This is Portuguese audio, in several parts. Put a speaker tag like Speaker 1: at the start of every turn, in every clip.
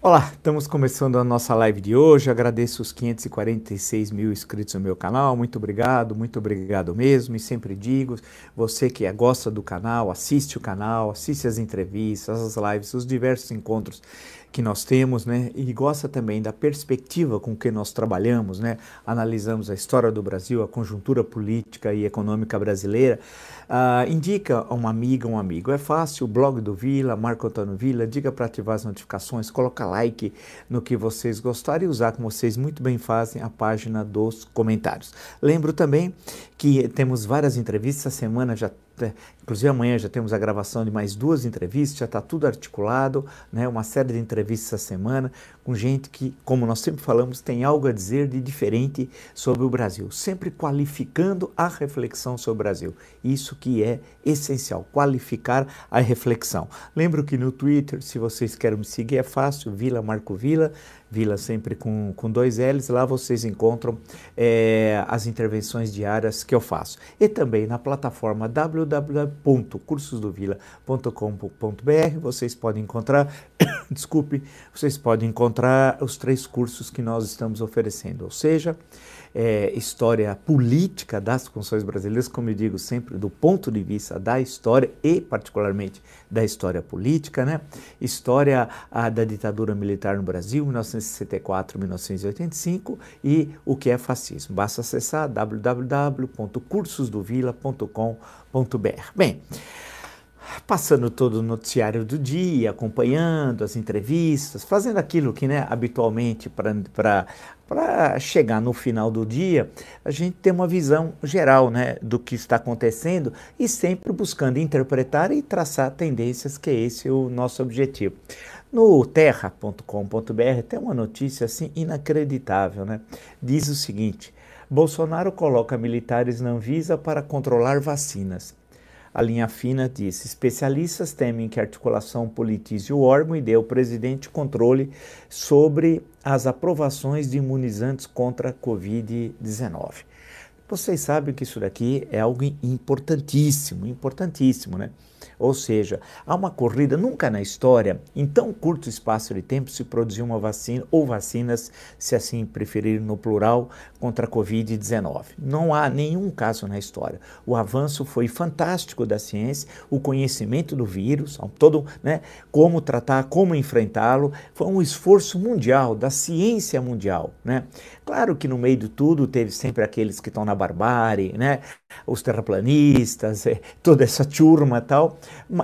Speaker 1: Olá, estamos começando a nossa live de hoje. Agradeço os 546 mil inscritos no meu canal. Muito obrigado, muito obrigado mesmo. E sempre digo, você que gosta do canal, assiste o canal, assiste as entrevistas, as lives, os diversos encontros que nós temos, né? E gosta também da perspectiva com que nós trabalhamos, né? Analisamos a história do Brasil, a conjuntura política e econômica brasileira. Uh, indica a uma amiga, um amigo. É fácil, o blog do Vila, Marco Antônio Vila, diga para ativar as notificações, coloca like no que vocês gostarem e usar, como vocês muito bem fazem, a página dos comentários. Lembro também que temos várias entrevistas, essa semana já inclusive amanhã já temos a gravação de mais duas entrevistas, já está tudo articulado, né? uma série de entrevistas essa semana com gente que, como nós sempre falamos, tem algo a dizer de diferente sobre o Brasil, sempre qualificando a reflexão sobre o Brasil. Isso que é essencial, qualificar a reflexão. Lembro que no Twitter, se vocês querem me seguir, é fácil, Vila Marco Vila, Vila sempre com, com dois L's, lá vocês encontram é, as intervenções diárias que eu faço. E também na plataforma www.cursosdovila.com.br vocês podem encontrar, desculpe, vocês podem encontrar os três cursos que nós estamos oferecendo, ou seja, é, história política das constituições brasileiras, como eu digo sempre, do ponto de vista da história e, particularmente, da história política, né? História a, da ditadura militar no Brasil, 1964-1985 e o que é fascismo. Basta acessar www.cursosdovila.com.br. Bem, passando todo o noticiário do dia, acompanhando as entrevistas, fazendo aquilo que né, habitualmente para chegar no final do dia, a gente ter uma visão geral né, do que está acontecendo e sempre buscando interpretar e traçar tendências, que é esse o nosso objetivo. No terra.com.br tem uma notícia assim inacreditável, né? Diz o seguinte: Bolsonaro coloca militares na Anvisa para controlar vacinas. A linha fina diz: especialistas temem que a articulação politize o órgão e dê ao presidente controle sobre as aprovações de imunizantes contra a Covid-19. Vocês sabem que isso daqui é algo importantíssimo, importantíssimo, né? Ou seja, há uma corrida, nunca na história, em tão curto espaço de tempo, se produziu uma vacina, ou vacinas, se assim preferir no plural, contra a Covid-19. Não há nenhum caso na história. O avanço foi fantástico da ciência, o conhecimento do vírus, todo, né, como tratar, como enfrentá-lo, foi um esforço mundial, da ciência mundial. Né? Claro que no meio de tudo teve sempre aqueles que estão na barbárie, né? os terraplanistas, eh, toda essa turma tal,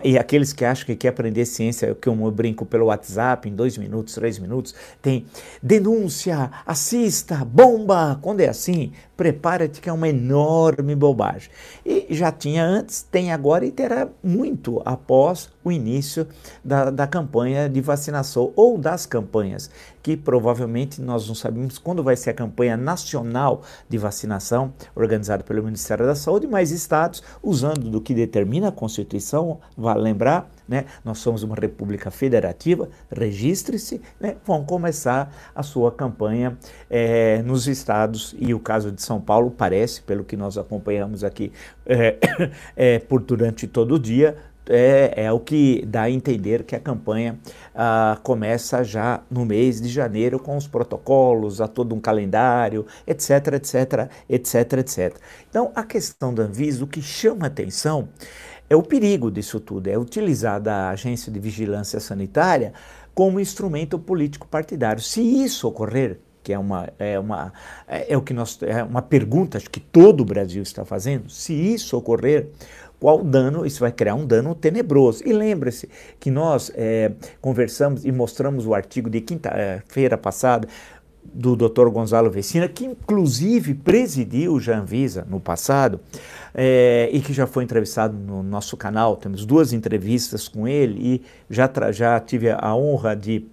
Speaker 1: e aqueles que acham que quer aprender ciência, que eu brinco pelo WhatsApp, em dois minutos, três minutos, tem denúncia, assista, bomba. Quando é assim, prepara-te que é uma enorme bobagem. E já tinha antes, tem agora e terá muito após o início da, da campanha de vacinação ou das campanhas, que provavelmente nós não sabemos quando vai ser a campanha nacional de vacinação organizada pelo Ministério da Saúde, mas estados, usando do que determina a Constituição, vale lembrar, né? Nós somos uma república federativa, registre-se, né? vão começar a sua campanha é, nos estados e o caso de São Paulo parece, pelo que nós acompanhamos aqui é, é, por durante todo o dia, é, é, o que dá a entender que a campanha ah, começa já no mês de janeiro com os protocolos, a todo um calendário, etc, etc, etc, etc. Então, a questão da Anvisa, o que chama atenção é o perigo disso tudo, é utilizar da agência de vigilância sanitária como instrumento político partidário. Se isso ocorrer, que é uma, é uma é, é o que nós é uma pergunta que todo o Brasil está fazendo, se isso ocorrer, qual dano, isso vai criar um dano tenebroso. E lembre-se que nós é, conversamos e mostramos o artigo de quinta-feira passada do Dr. Gonzalo Vecina, que inclusive presidiu o Anvisa no passado é, e que já foi entrevistado no nosso canal. Temos duas entrevistas com ele e já, já tive a honra de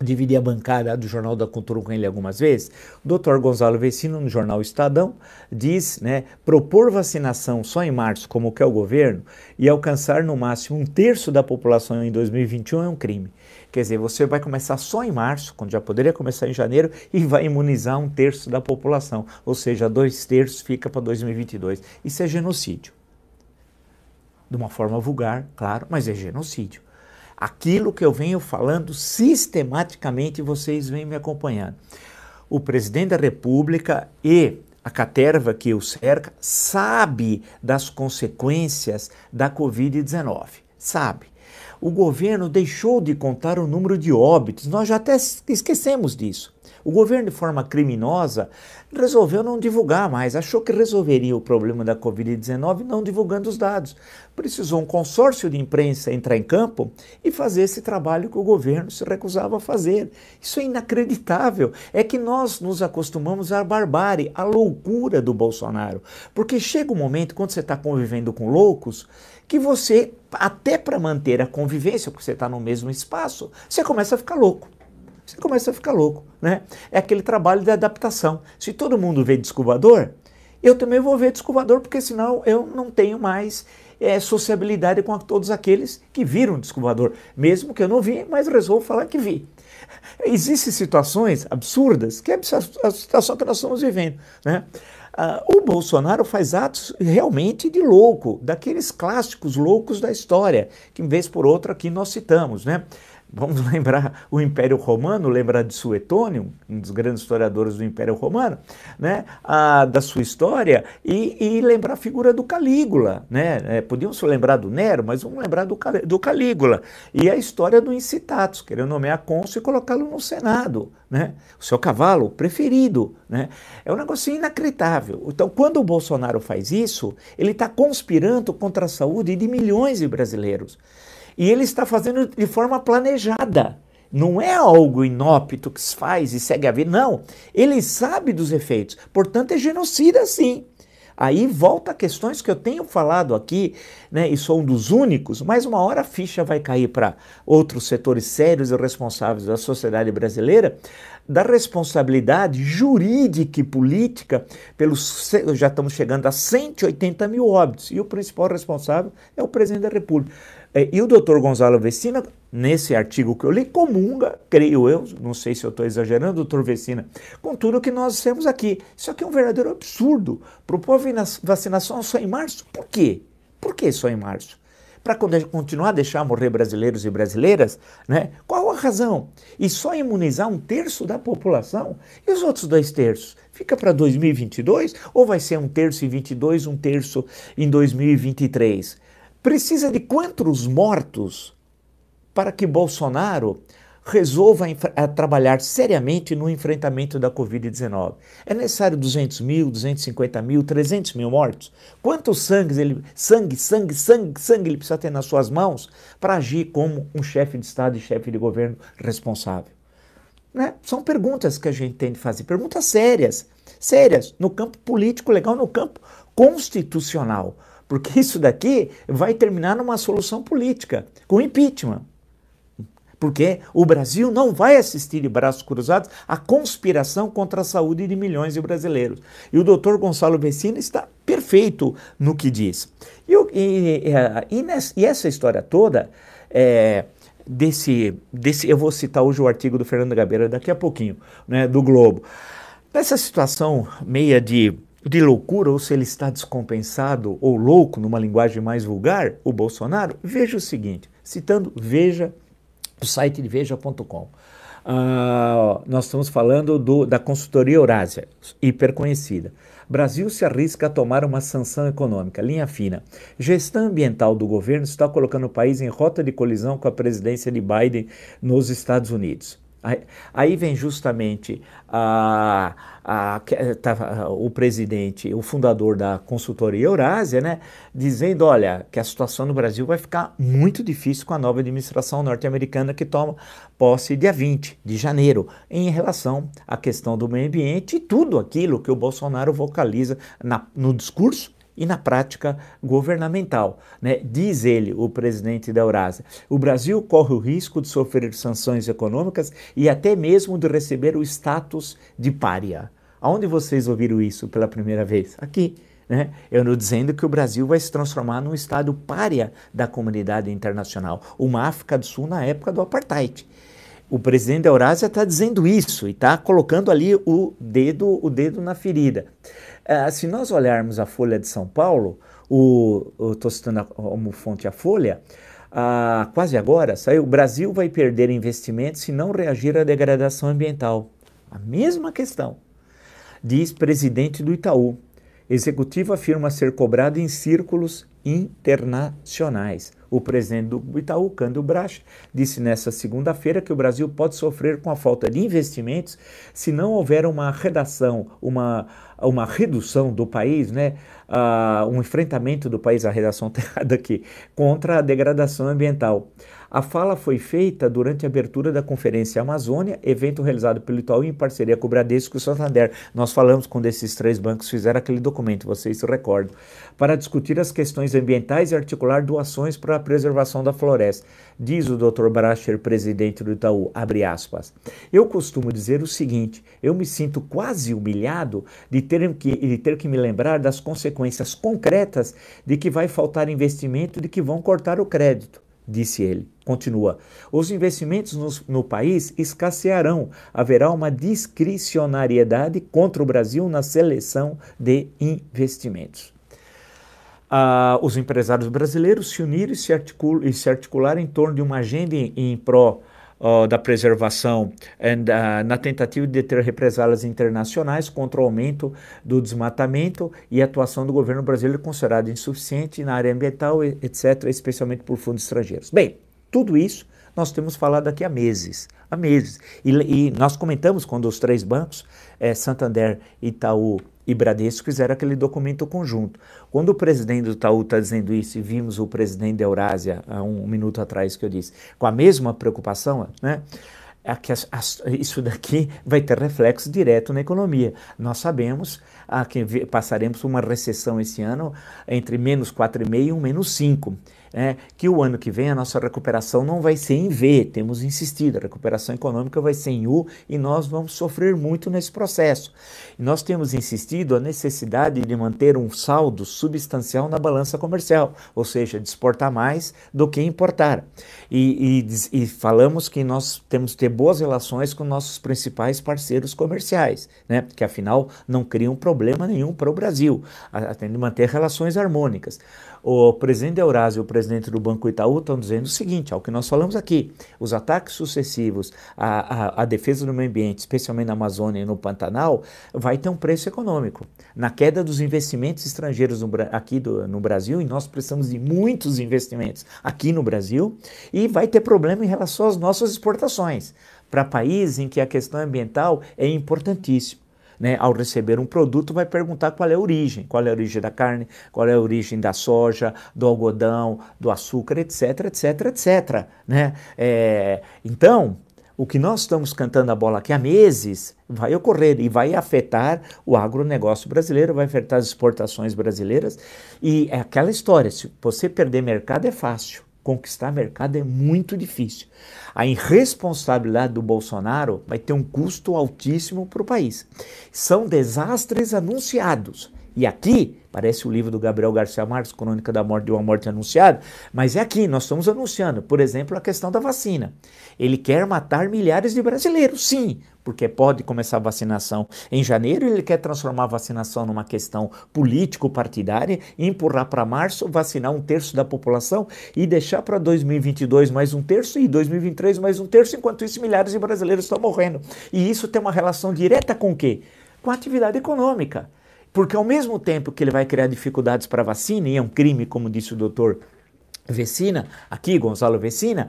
Speaker 1: dividir a bancada do Jornal da Cultura com ele algumas vezes, o Dr. Gonzalo Vecino, no jornal Estadão, diz, né, propor vacinação só em março, como quer o governo, e alcançar no máximo um terço da população em 2021 é um crime. Quer dizer, você vai começar só em março, quando já poderia começar em janeiro, e vai imunizar um terço da população, ou seja, dois terços fica para 2022. Isso é genocídio. De uma forma vulgar, claro, mas é genocídio. Aquilo que eu venho falando sistematicamente vocês vêm me acompanhando. O presidente da República e a caterva que o cerca sabe das consequências da Covid-19. Sabe. O governo deixou de contar o número de óbitos, nós já até esquecemos disso. O governo, de forma criminosa, resolveu não divulgar mais, achou que resolveria o problema da Covid-19 não divulgando os dados. Precisou um consórcio de imprensa entrar em campo e fazer esse trabalho que o governo se recusava a fazer. Isso é inacreditável. É que nós nos acostumamos à barbárie, à loucura do Bolsonaro. Porque chega um momento, quando você está convivendo com loucos, que você, até para manter a convivência, porque você está no mesmo espaço, você começa a ficar louco você começa a ficar louco, né? É aquele trabalho de adaptação. Se todo mundo vê descobridor, eu também vou ver descobridor, porque senão eu não tenho mais é, sociabilidade com todos aqueles que viram descobridor, mesmo que eu não vi, mas resolvo falar que vi. Existem situações absurdas, que é a situação que nós estamos vivendo, né? Ah, o Bolsonaro faz atos realmente de louco, daqueles clássicos loucos da história, que, em vez por outra, aqui nós citamos, né? Vamos lembrar o Império Romano, lembrar de Suetônio, um dos grandes historiadores do Império Romano, né, da sua história, e, e, lembrar a figura do Calígula. Né? É, podíamos lembrar do Nero, mas vamos lembrar do, do Calígula. E a história do Incitatus, querendo nomear cônsul e colocá-lo no Senado. Né? O seu cavalo preferido. Né? É um negócio inacreditável. Então, quando o Bolsonaro faz isso, ele está conspirando contra a saúde de milhões de brasileiros. E ele está fazendo de forma planejada. Não é algo inópito que se faz e segue a vida. Não. Ele sabe dos efeitos. Portanto, é genocida sim. Aí volta a questões que eu tenho falado aqui, né, e sou um dos únicos, mas uma hora a ficha vai cair para outros setores sérios e responsáveis da sociedade brasileira, da responsabilidade jurídica e política pelos. Já estamos chegando a 180 mil óbitos, e o principal responsável é o presidente da República. É, e o doutor Gonzalo Vecina, nesse artigo que eu li, comunga, creio eu, não sei se eu estou exagerando, doutor Vecina, com tudo que nós temos aqui. Isso aqui é um verdadeiro absurdo. Propor vacinação só em março? Por quê? Por que só em março? Para continuar a deixar morrer brasileiros e brasileiras? Né? Qual a razão? E só imunizar um terço da população? E os outros dois terços? Fica para 2022 ou vai ser um terço em 22, um terço em 2023? Precisa de quantos mortos para que Bolsonaro resolva trabalhar seriamente no enfrentamento da Covid-19? É necessário 200 mil, 250 mil, 300 mil mortos? Quantos sangue ele, sangue, sangue, sangue, sangue ele precisa ter nas suas mãos para agir como um chefe de Estado e chefe de governo responsável? Né? São perguntas que a gente tem de fazer, perguntas sérias, sérias, no campo político legal, no campo constitucional. Porque isso daqui vai terminar numa solução política, com impeachment. Porque o Brasil não vai assistir de braços cruzados à conspiração contra a saúde de milhões de brasileiros. E o doutor Gonçalo Vecina está perfeito no que diz. E, e, e, nessa, e essa história toda, é, desse, desse, eu vou citar hoje o artigo do Fernando Gabeira daqui a pouquinho, né, do Globo. Nessa situação meia de de loucura ou se ele está descompensado ou louco, numa linguagem mais vulgar, o Bolsonaro, veja o seguinte, citando Veja, o site de veja.com. Uh, ah, nós estamos falando do, da consultoria Eurásia, hiper conhecida. Brasil se arrisca a tomar uma sanção econômica, linha fina. Gestão ambiental do governo está colocando o país em rota de colisão com a presidência de Biden nos Estados Unidos. Aí, vem justamente a, a, tá, o presidente, o fundador da consultoria Eurásia, né, dizendo: olha, que a situação no Brasil vai ficar muito difícil com a nova administração norte-americana que toma posse dia 20 de janeiro, em relação à questão do meio ambiente e tudo aquilo que o Bolsonaro vocaliza na, no discurso e na prática governamental. Né? Diz ele, o presidente da Eurásia, o Brasil corre o risco de sofrer sanções econômicas e até mesmo de receber o status de pária. Aonde vocês ouviram isso pela primeira vez? Aqui. Né? Eu estou dizendo que o Brasil vai se transformar num estado pária da comunidade internacional, uma África do Sul na época do apartheid. O presidente da Eurásia está dizendo isso e está colocando ali o dedo, o dedo na ferida. Uh, se nós olharmos a Folha de São Paulo, estou citando como fonte a Folha, quase agora, saiu: o Brasil vai perder investimentos se não reagir à degradação ambiental. A mesma questão, diz presidente do Itaú. Executivo afirma ser cobrado em círculos internacionais. O presidente do Itaú, Cândido Brach, disse nesta segunda-feira que o Brasil pode sofrer com a falta de investimentos se não houver uma redação, uma, uma redução do país, né, uh, um enfrentamento do país, a redação errada aqui, contra a degradação ambiental. A fala foi feita durante a abertura da Conferência Amazônia, evento realizado pelo Itaú em parceria com o Bradesco e o Santander. Nós falamos quando esses três bancos fizeram aquele documento, vocês se recordam, para discutir as questões ambientais e articular doações para a preservação da floresta. Diz o Dr. Bracher, presidente do Itaú, abre aspas. Eu costumo dizer o seguinte, eu me sinto quase humilhado de ter que, de ter que me lembrar das consequências concretas de que vai faltar investimento e de que vão cortar o crédito disse ele. Continua: os investimentos no, no, país escassearão. Haverá uma discricionariedade contra o Brasil na seleção de investimentos. Ah, os empresários brasileiros se uniram e se, articul e se articularam em torno de uma agenda em, em pró da preservação and, uh, na tentativa de ter represálias internacionais contra o aumento do desmatamento e atuação do governo brasileiro considerada insuficiente na área ambiental, etc., especialmente por fundos estrangeiros. Bem, tudo isso nós temos falado aqui há meses, há meses. E, e nós comentamos quando os três bancos, é, Santander, Itaú e Bradesco fizeram aquele documento conjunto. Quando o presidente do Itaú está dizendo isso, e vimos o presidente da Eurásia há um minuto atrás que eu disse, com a mesma preocupação, né? É que as, as, isso daqui vai ter reflexo direto na economia. Nós sabemos ah, que passaremos uma recessão esse ano entre menos 4,5 e um menos 5 é, que o ano que vem a nossa recuperação não vai ser em V, temos insistido, a recuperação econômica vai ser em U e nós vamos sofrer muito nesse processo. Nós temos insistido a necessidade de manter um saldo substancial na balança comercial, ou seja, de exportar mais do que importar. E, e, e falamos que nós temos que ter boas relações com nossos principais parceiros comerciais, né? que afinal não criam problema nenhum para o Brasil, tem de manter relações harmônicas. O presidente da Eurásia e o presidente do Banco Itaú estão dizendo o seguinte, ao que nós falamos aqui, os ataques sucessivos à, à, à defesa do meio ambiente, especialmente na Amazônia e no Pantanal, vai ter um preço econômico. Na queda dos investimentos estrangeiros no, aqui do, no Brasil, e nós precisamos de muitos investimentos aqui no Brasil, e vai ter problema em relação às nossas exportações para países em que a questão ambiental é importantíssima né, ao receber um produto, vai perguntar qual é a origem, qual é a origem da carne, qual é a origem da soja, do algodão, do açúcar, etc, etc, etc. Né? É, então, o que nós estamos cantando a bola aqui há meses vai ocorrer e vai afetar o agronegócio brasileiro, vai afetar as exportações brasileiras. E é aquela história: se você perder mercado é fácil, conquistar mercado é muito difícil. A irresponsabilidade do Bolsonaro vai ter um custo altíssimo para o país. São desastres anunciados. E aqui, parece o livro do Gabriel Garcia Marques, Crônica da Morte de uma Morte Anunciada, mas é aqui, nós estamos anunciando, por exemplo, a questão da vacina. Ele quer matar milhares de brasileiros, sim, porque pode começar a vacinação em janeiro, ele quer transformar a vacinação numa questão político-partidária, empurrar para março, vacinar um terço da população e deixar para 2022 mais um terço e 2023 mais um terço, enquanto isso milhares de brasileiros estão morrendo. E isso tem uma relação direta com o quê? Com a atividade econômica. Porque ao mesmo tempo que ele vai criar dificuldades para a vacina, e é um crime, como disse o doutor Vecina, aqui, Gonzalo Vecina,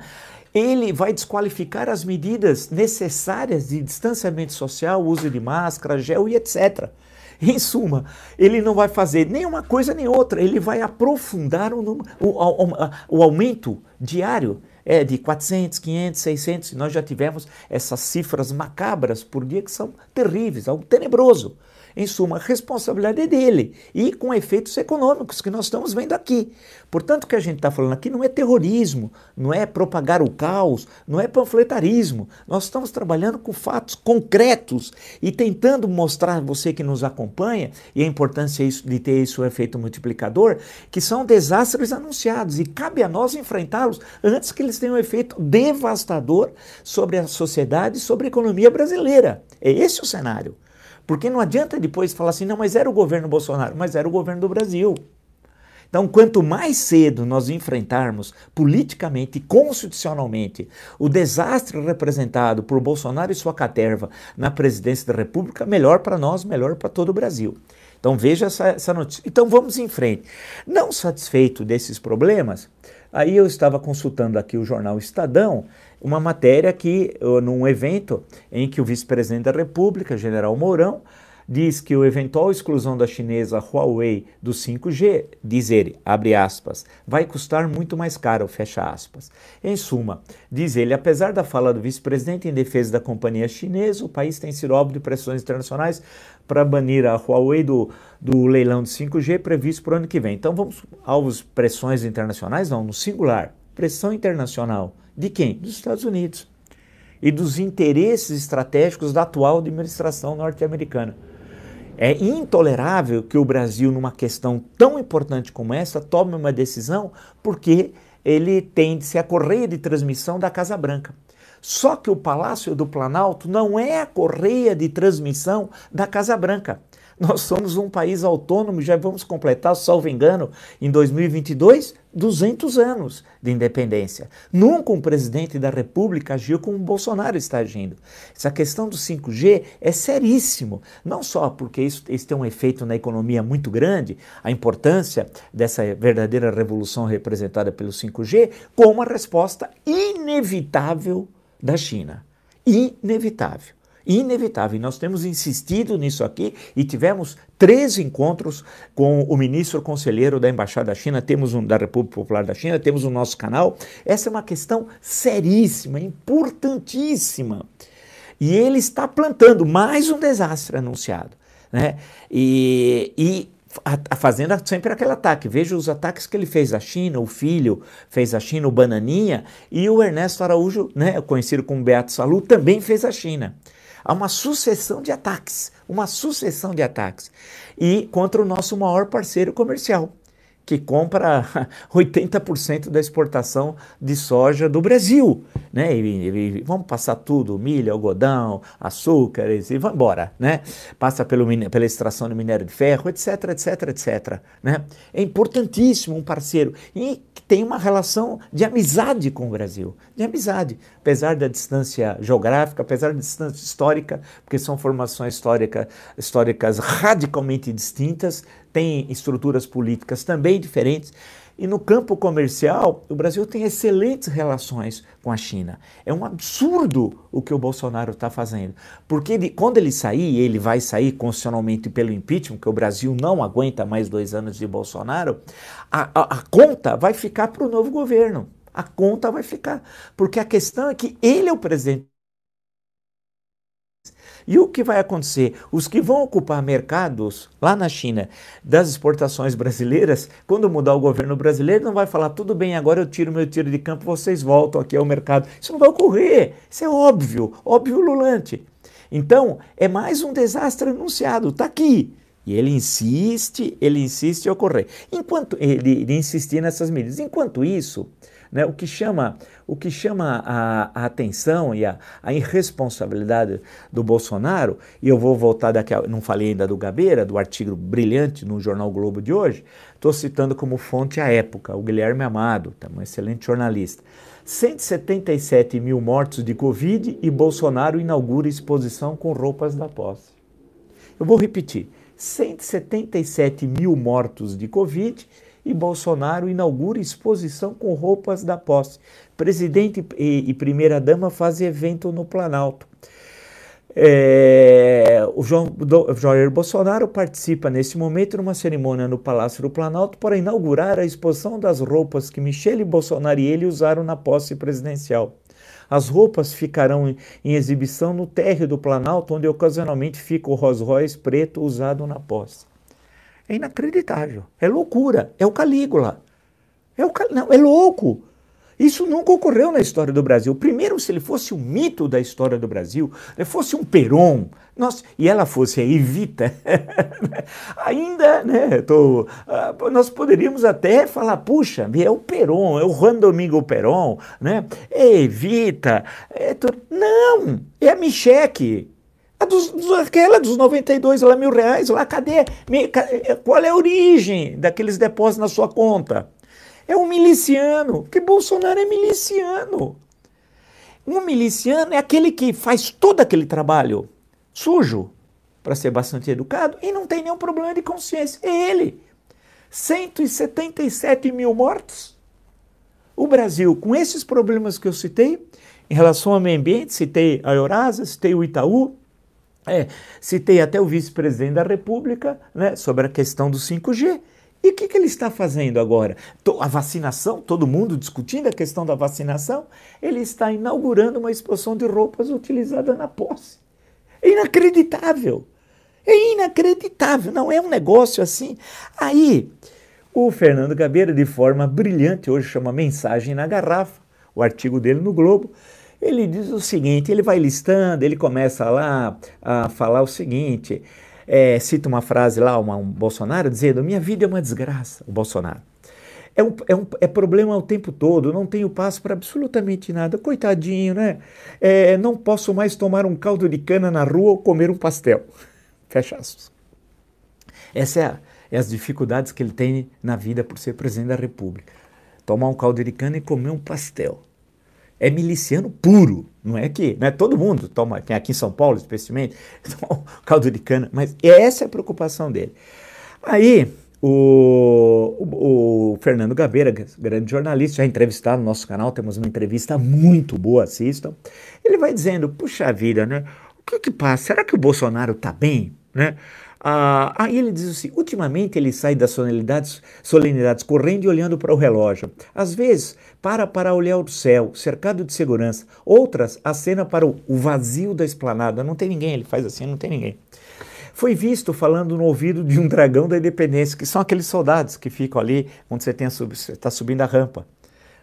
Speaker 1: ele vai desqualificar as medidas necessárias de distanciamento social, uso de máscara, gel e etc. Em suma, ele não vai fazer nem uma coisa nem outra, ele vai aprofundar o, o, o, o aumento diário é de 400, 500, 600, nós já tivemos essas cifras macabras por dia que são terríveis, algo tenebroso. Em suma, a responsabilidade é dele e com efeitos econômicos que nós estamos vendo aqui. Portanto, o que a gente está falando aqui não é terrorismo, não é propagar o caos, não é panfletarismo. Nós estamos trabalhando com fatos concretos e tentando mostrar a você que nos acompanha e a importância de ter isso efeito multiplicador, que são desastres anunciados e cabe a nós enfrentá-los antes que eles tenham um efeito devastador sobre a sociedade e sobre a economia brasileira. É esse o cenário. Porque não adianta depois falar assim, não, mas era o governo Bolsonaro, mas era o governo do Brasil. Então, quanto mais cedo nós enfrentarmos politicamente e constitucionalmente o desastre representado por Bolsonaro e sua caterva na presidência da República, melhor para nós, melhor para todo o Brasil. Então veja essa, essa notícia. Então vamos em frente. Não satisfeito desses problemas, aí eu estava consultando aqui o jornal Estadão, uma matéria que, num evento em que o vice-presidente da República, general Mourão, diz que a eventual exclusão da chinesa Huawei do 5G, diz ele, abre aspas, vai custar muito mais caro, fecha aspas. Em suma, diz ele, apesar da fala do vice-presidente em defesa da companhia chinesa, o país tem sido alvo de pressões internacionais para banir a Huawei do, do leilão de 5G previsto para o ano que vem. Então vamos alvos pressões internacionais? Não, no singular. Pressão internacional. De quem? Dos Estados Unidos. E dos interesses estratégicos da atual administração norte-americana. É intolerável que o Brasil, numa questão tão importante como essa, tome uma decisão porque ele tende-se a correia de transmissão da Casa Branca. Só que o Palácio do Planalto não é a correia de transmissão da Casa Branca. Nós somos um país autônomo, já vamos completar, salvo engano, em 2022, 200 anos de independência. Nunca um presidente da República agiu como o Bolsonaro está agindo. Essa questão do 5G é seríssimo, não só porque isso, isso tem um efeito na economia muito grande, a importância dessa verdadeira revolução representada pelo 5G, como a resposta inevitável da China. Inevitável inevitável. E nós temos insistido nisso aqui e tivemos três encontros com o ministro conselheiro da Embaixada da China, temos um da República Popular da China, temos o nosso canal. Essa é uma questão seríssima, importantíssima. E ele está plantando mais um desastre anunciado. Né? E, e a, fazendo sempre aquele ataque. Veja os ataques que ele fez à China, o filho fez à China, o Bananinha, e o Ernesto Araújo, né, conhecido como Beato Salu, também fez à China. Há uma sucessão de ataques, uma sucessão de ataques. E contra o nosso maior parceiro comercial, que compra 80% da exportação de soja do Brasil. Né? E, e, vamos passar tudo, milho, algodão, açúcar, e vamos embora. Né? Passa pelo, pela extração do minério de ferro, etc, etc, etc. Né? É importantíssimo um parceiro. E tem uma relação de amizade com o Brasil. De amizade. Apesar da distância geográfica, apesar da distância histórica, porque são formações histórica, históricas radicalmente distintas, tem estruturas políticas também diferentes. E no campo comercial, o Brasil tem excelentes relações com a China. É um absurdo o que o Bolsonaro está fazendo. Porque ele, quando ele sair, ele vai sair constitucionalmente pelo impeachment, que o Brasil não aguenta mais dois anos de Bolsonaro, a, a, a conta vai ficar para o novo governo. A conta vai ficar. Porque a questão é que ele é o presidente e o que vai acontecer? Os que vão ocupar mercados lá na China das exportações brasileiras, quando mudar o governo brasileiro, não vai falar, tudo bem, agora eu tiro meu tiro de campo, vocês voltam aqui ao mercado. Isso não vai ocorrer. Isso é óbvio, óbvio lulante. Então, é mais um desastre anunciado, está aqui. E ele insiste, ele insiste em ocorrer. Enquanto ele, ele insistir nessas medidas. Enquanto isso, né? O que chama, o que chama a, a atenção e a, a, irresponsabilidade do Bolsonaro, e eu vou voltar daqui a, não falei ainda do Gabeira, do artigo brilhante no Jornal Globo de hoje, estou citando como fonte a época, o Guilherme Amado, tá, um excelente jornalista. 177 mil mortos de Covid e Bolsonaro inaugura exposição com roupas da posse. Eu vou repetir: 177 mil mortos de Covid e Bolsonaro inaugura exposição com roupas da posse. Presidente e, primeira-dama fazem evento no Planalto. É, o João, Jair Bolsonaro participa nesse momento numa cerimônia no Palácio do Planalto para inaugurar a exposição das roupas que Michele Bolsonaro e ele usaram na posse presidencial. As roupas ficarão em, em exibição no térreo do Planalto, onde ocasionalmente fica o Rolls Royce preto usado na posse. É inacreditável. É loucura. É o Calígula. É, o, não, é louco. Isso nunca ocorreu na história do Brasil. Primeiro, se ele fosse um mito da história do Brasil, ele fosse um Peron, nós, e ela fosse a Evita, ainda, né, tô, uh, nós poderíamos até falar, puxa, é o Peron, é o Juan Domingo Peron, né, é Evita, é Não, é a Micheque, A dos, dos, aquela dos 92 lá, mil reais, lá, cadê? Qual é a origem daqueles depósitos na sua conta? É um miliciano, que Bolsonaro é miliciano. Um miliciano é aquele que faz todo aquele trabalho sujo para ser bastante educado e não tem nenhum problema de consciência. É ele. 177 mil mortos. O Brasil, com esses problemas que eu citei, em relação ao meio ambiente, citei a Eurasa, citei o Itaú, é, citei até o vice-presidente da República né, sobre a questão do 5G. E o que, que, ele está fazendo agora? A vacinação, todo mundo discutindo a questão da vacinação, ele está inaugurando uma exposição de roupas utilizada na posse. É inacreditável. É inacreditável, não é um negócio assim. Aí, o Fernando Gabeira, de forma brilhante, hoje chama Mensagem na Garrafa, o artigo dele no Globo, ele diz o seguinte: ele vai listando, ele começa lá a falar o seguinte, é, cita uma frase lá, uma, um Bolsonaro, dizendo: Minha vida é uma desgraça, o Bolsonaro. É, um, é, um, é problema o tempo todo, não tenho passo para absolutamente nada. Coitadinho, né? É, não posso mais tomar um caldo de cana na rua ou comer um pastel. Fecha aspas. Essa é, é as dificuldades que ele tem na vida por ser presidente da República. Tomar um caldo de cana e comer um pastel é miliciano puro. Não é que não é todo mundo toma, tem aqui em São Paulo especialmente, toma caldo de cana, mas essa é a preocupação dele. Aí o, o, o, Fernando Gabeira, grande jornalista, já entrevistado no nosso canal, temos uma entrevista muito boa, assistam. Ele vai dizendo: puxa vida, né? O que que passa? Será que o Bolsonaro está bem? Né? Ah, aí ele diz assim: ultimamente ele sai das solenidades, solenidades correndo e olhando para o relógio. Às vezes, para para olhar o céu, cercado de segurança. Outras, acena para o, vazio da esplanada. Não tem ninguém, ele faz assim, não tem ninguém. Foi visto falando no ouvido de um dragão da independência, que são aqueles soldados que ficam ali quando você está subindo a rampa.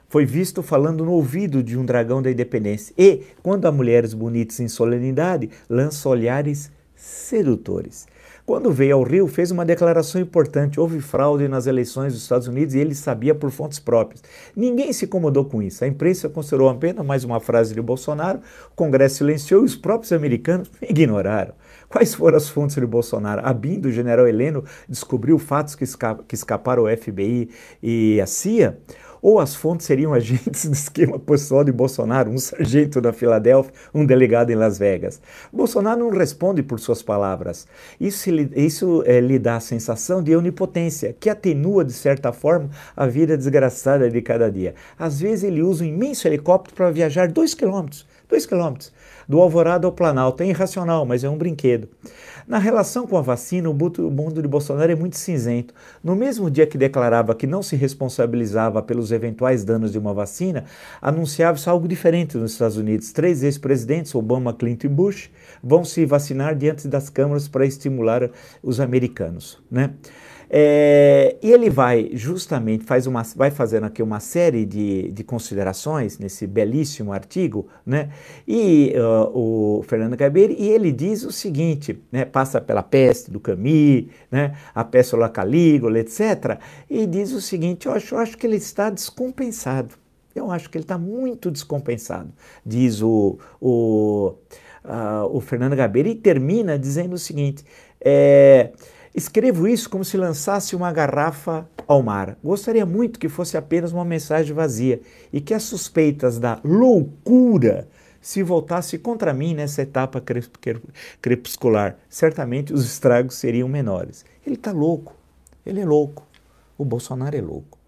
Speaker 1: Foi visto falando no ouvido de um dragão da independência. E, quando há mulheres bonitas em solenidade, lança olhares sedutores. Quando veio ao Rio, fez uma declaração importante: houve fraude nas eleições dos Estados Unidos e ele sabia por fontes próprias. Ninguém se incomodou com isso. A imprensa considerou apenas mais uma frase de Bolsonaro, o Congresso silenciou e os próprios americanos ignoraram. Quais foram as fontes de Bolsonaro? A BIM do general Heleno descobriu fatos que, esca que escaparam ao FBI e à CIA? Ou as fontes seriam agentes do esquema pessoal de Bolsonaro, um sargento da Filadélfia, um delegado em Las Vegas. Bolsonaro não responde por suas palavras. Isso, isso é, lhe dá a sensação de onipotência, que atenua, de certa forma, a vida desgraçada de cada dia. Às vezes ele usa um imenso helicóptero para viajar dois quilômetros. Dois quilômetros. Do Alvorada ao Planalto. É irracional, mas é um brinquedo. Na relação com a vacina, o mundo de Bolsonaro é muito cinzento. No mesmo dia que declarava que não se responsabilizava pelos eventuais danos de uma vacina, anunciava-se algo diferente nos Estados Unidos. Três ex-presidentes, Obama, Clinton e Bush, vão se vacinar diante das câmaras para estimular os americanos. Né? É, e ele vai justamente, faz uma, vai fazendo aqui uma série de, de considerações nesse belíssimo artigo, né? E uh, o Fernando Gabeira, e ele diz o seguinte, né? Passa pela peste do Camus, né? A peste da Calígula, etc. E diz o seguinte, eu acho, eu acho que ele está descompensado. Eu acho que ele está muito descompensado, diz o, o, uh, o Fernando Gabeira, e termina dizendo o seguinte, é, Escrevo isso como se lançasse uma garrafa ao mar. Gostaria muito que fosse apenas uma mensagem vazia e que as suspeitas da loucura se voltasse contra mim nessa etapa crepuscular. Certamente os estragos seriam menores. Ele está louco. Ele é louco. O Bolsonaro é louco.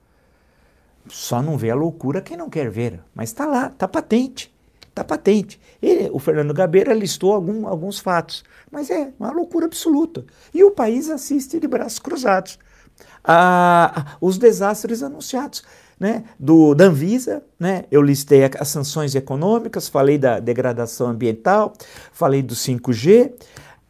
Speaker 1: Só não vê a loucura quem não quer ver, mas está lá, está patente. Está patente. Ele, o Fernando Gabeira listou algum, alguns fatos, mas é uma loucura absoluta. E o país assiste de braços cruzados. Ah, os desastres anunciados. Né, do, da Anvisa, né, eu listei as sanções econômicas, falei da degradação ambiental, falei do 5G,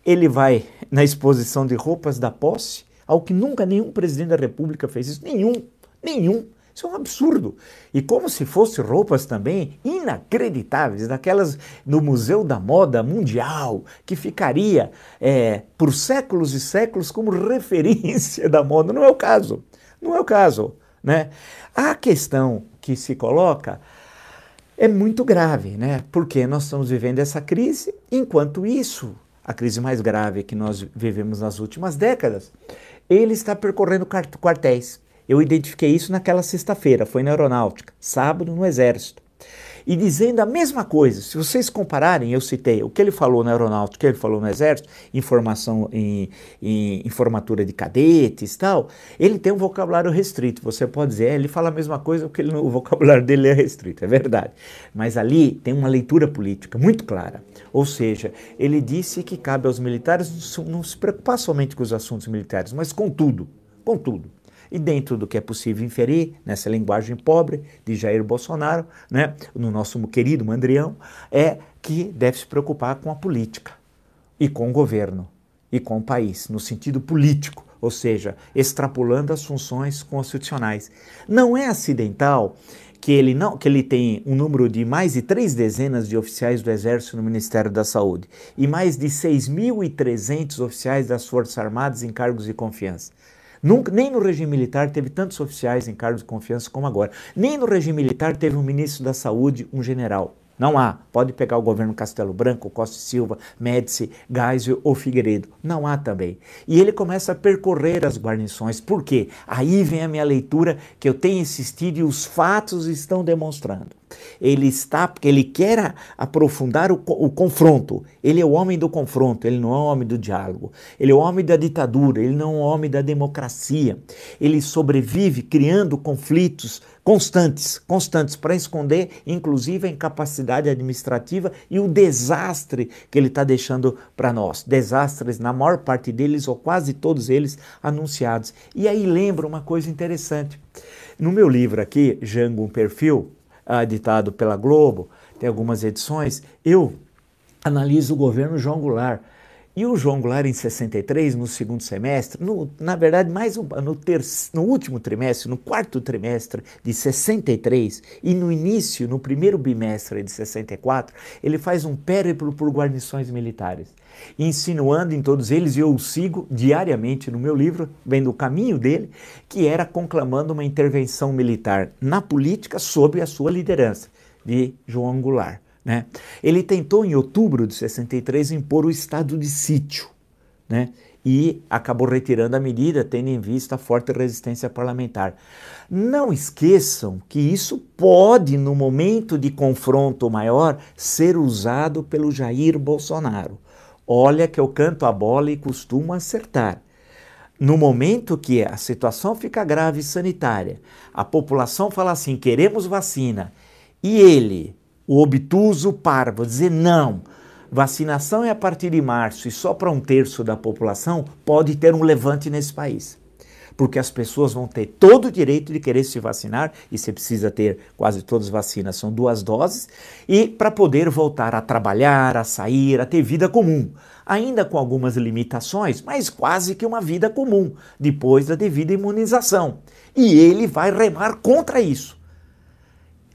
Speaker 1: ele vai na exposição de roupas da posse, ao que nunca nenhum presidente da República fez isso, nenhum, nenhum. Isso é um absurdo. E como se fossem roupas também inacreditáveis, daquelas no Museu da Moda Mundial, que ficaria é, por séculos e séculos como referência da moda. Não é o caso. Não é o caso. Né? A questão que se coloca é muito grave, né? porque nós estamos vivendo essa crise, enquanto isso, a crise mais grave que nós vivemos nas últimas décadas, ele está percorrendo quartéis. Eu identifiquei isso naquela sexta-feira, foi na aeronáutica, sábado no exército e dizendo a mesma coisa. Se vocês compararem, eu citei o que ele falou na aeronáutica, o que ele falou no exército, informação em, em, em formatura de cadetes e tal, ele tem um vocabulário restrito. Você pode dizer, é, ele fala a mesma coisa porque ele, o vocabulário dele é restrito, é verdade. Mas ali tem uma leitura política muito clara. Ou seja, ele disse que cabe aos militares não se preocupar somente com os assuntos militares, mas com tudo, com tudo e dentro do que é possível inferir nessa linguagem pobre de Jair Bolsonaro, né, no nosso querido Mandrião, é que deve se preocupar com a política e com o governo e com o país, no sentido político, ou seja, extrapolando as funções constitucionais. Não é acidental que ele não que ele tem um número de mais de três dezenas de oficiais do Exército no Ministério da Saúde e mais de 6.300 oficiais das Forças Armadas em cargos de confiança. Nunca, nem no regime militar teve tantos oficiais em cargos de confiança como agora. Nem no regime militar teve um ministro da Saúde, um general. Não há. Pode pegar o governo Castelo Branco, Costa Silva, Médici, Geisel ou Figueiredo. Não há também. E ele começa a percorrer as guarnições. Por quê? Aí vem a minha leitura que eu tenho insistido e os fatos estão demonstrando. Ele está, porque ele quer aprofundar o, o, confronto. Ele é o homem do confronto, ele não é o homem do diálogo. Ele é o homem da ditadura, ele não é o homem da democracia. Ele sobrevive criando conflitos constantes, constantes para esconder, inclusive, a incapacidade administrativa e o desastre que ele está deixando para nós. Desastres, na maior parte deles, ou quase todos eles, anunciados. E aí lembra uma coisa interessante. No meu livro aqui, Jango, um perfil, uh, ditado pela Globo, tem algumas edições, eu analiso o governo João Goulart e o João Goulart, em 63, no segundo semestre, no, na verdade, mais um, no, no último trimestre, no quarto trimestre de 63 e no início, no primeiro bimestre de 64, ele faz um périplo por guarnições militares, insinuando em todos eles, e eu o sigo diariamente no meu livro, vendo o caminho dele, que era conclamando uma intervenção militar na política sob a sua liderança, de João Goulart. Né? Ele tentou, em outubro de 63, impor o estado de sítio né? e acabou retirando a medida, tendo em vista a forte resistência parlamentar. Não esqueçam que isso pode, no momento de confronto maior, ser usado pelo Jair Bolsonaro. Olha que eu canto a bola e costumo acertar. No momento que a situação fica grave sanitária, a população fala assim: queremos vacina, e ele o obtuso parvo, dizer não, vacinação é a partir de março e só para um terço da população, pode ter um levante nesse país. Porque as pessoas vão ter todo o direito de querer se vacinar, e você precisa ter quase todas as vacinas, são duas doses, e para poder voltar a trabalhar, a sair, a ter vida comum. Ainda com algumas limitações, mas quase que uma vida comum, depois da devida imunização. E ele vai remar contra isso.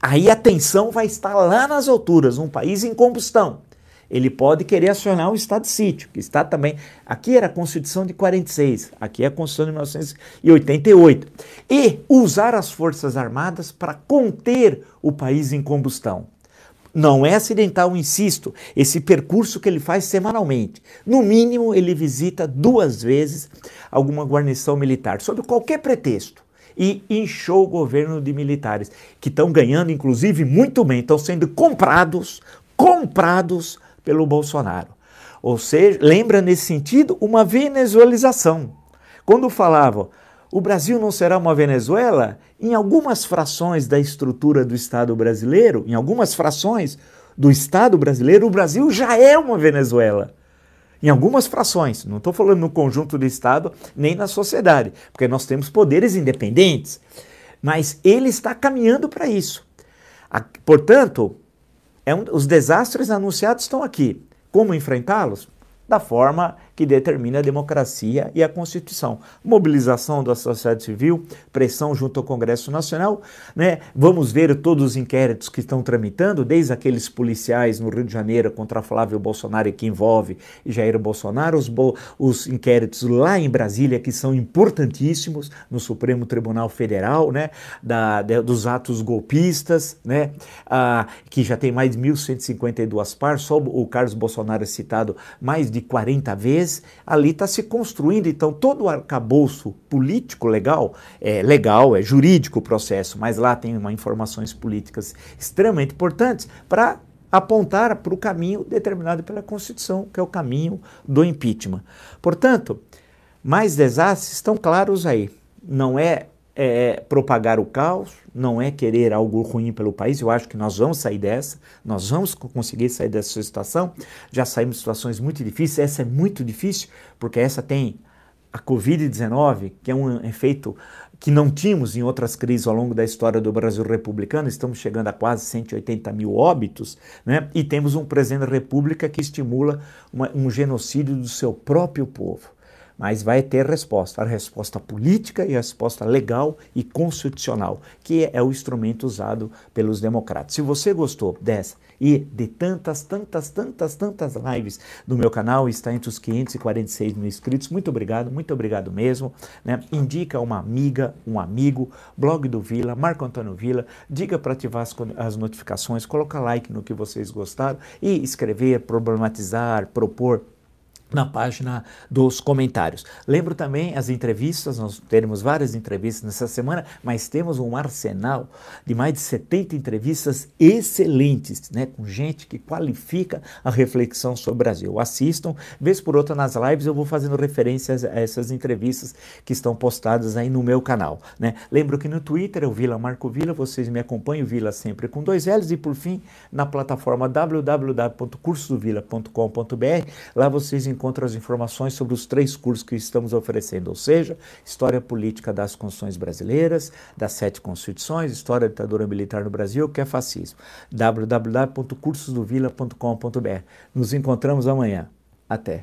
Speaker 1: Aí a tensão vai estar lá nas alturas, um país em combustão. Ele pode querer acionar o estado de sítio, que está também. Aqui era a Constituição de 46, aqui é a Constituição de 1988. E usar as Forças Armadas para conter o país em combustão. Não é acidental, insisto, esse percurso que ele faz semanalmente. No mínimo, ele visita duas vezes alguma guarnição militar, sob qualquer pretexto e inchou o governo de militares, que estão ganhando, inclusive, muito bem, estão sendo comprados, comprados pelo Bolsonaro. Ou seja, lembra nesse sentido uma venezuelização. Quando falavam o Brasil não será uma Venezuela, em algumas frações da estrutura do Estado brasileiro, em algumas frações do Estado brasileiro, o Brasil já é uma Venezuela em algumas frações, não estou falando no conjunto do Estado nem na sociedade, porque nós temos poderes independentes, mas ele está caminhando para isso. Portanto, é um, os desastres anunciados estão aqui. Como enfrentá-los? Da forma que determina a democracia e a Constituição. Mobilização da sociedade civil, pressão junto ao Congresso Nacional, né? Vamos ver todos os inquéritos que estão tramitando, desde aqueles policiais no Rio de Janeiro contra Flávio Bolsonaro que envolve Jair Bolsonaro, os, bo os inquéritos lá em Brasília que são importantíssimos no Supremo Tribunal Federal, né? Da, de, dos atos golpistas, né? Ah, que já tem mais de 1.152 partes, só o Carlos Bolsonaro é citado mais de 40 vezes, ali está se construindo, então, todo o arcabouço político legal, é legal, é jurídico o processo, mas lá tem uma informações políticas extremamente importantes para apontar para o caminho determinado pela Constituição, que é o caminho do impeachment. Portanto, mais desastres estão claros aí. Não é, é, propagar o caos, não é querer algo ruim pelo país. Eu acho que nós vamos sair dessa, nós vamos conseguir sair dessa situação. Já saímos de situações muito difíceis, essa é muito difícil, porque essa tem a Covid-19, que é um efeito que não tínhamos em outras crises ao longo da história do Brasil republicano, estamos chegando a quase 180 mil óbitos, né? e temos um presidente da República que estimula uma, um genocídio do seu próprio povo. Mas vai ter resposta, a resposta política e a resposta legal e constitucional, que é o instrumento usado pelos democratas. Se você gostou dessa e de tantas, tantas, tantas, tantas lives do meu canal, está entre os 546 mil inscritos. Muito obrigado, muito obrigado mesmo. Né? Indica uma amiga, um amigo, blog do Vila, Marco Antônio Vila, diga para ativar as, as notificações, coloca like no que vocês gostaram e escrever, problematizar, propor na página dos comentários. Lembro também as entrevistas, nós teremos várias entrevistas nessa semana, mas temos um arsenal de mais de 70 entrevistas excelentes, né, com gente que qualifica a reflexão sobre o Brasil. Assistam, vez por outra nas lives eu vou fazendo referências a essas entrevistas que estão postadas aí no meu canal, né? Lembro que no Twitter o Vila Marco Vila, vocês me acompanham, Vila sempre com dois L's e por fim na plataforma www.cursodovila.com.br, lá vocês encontram encontra as informações sobre os três cursos que estamos oferecendo, ou seja, História Política das Constituições Brasileiras, das Sete Constituições, História da Ditadura Militar no Brasil, que é fascismo. www.cursosdovila.com.br. Nos encontramos amanhã. Até.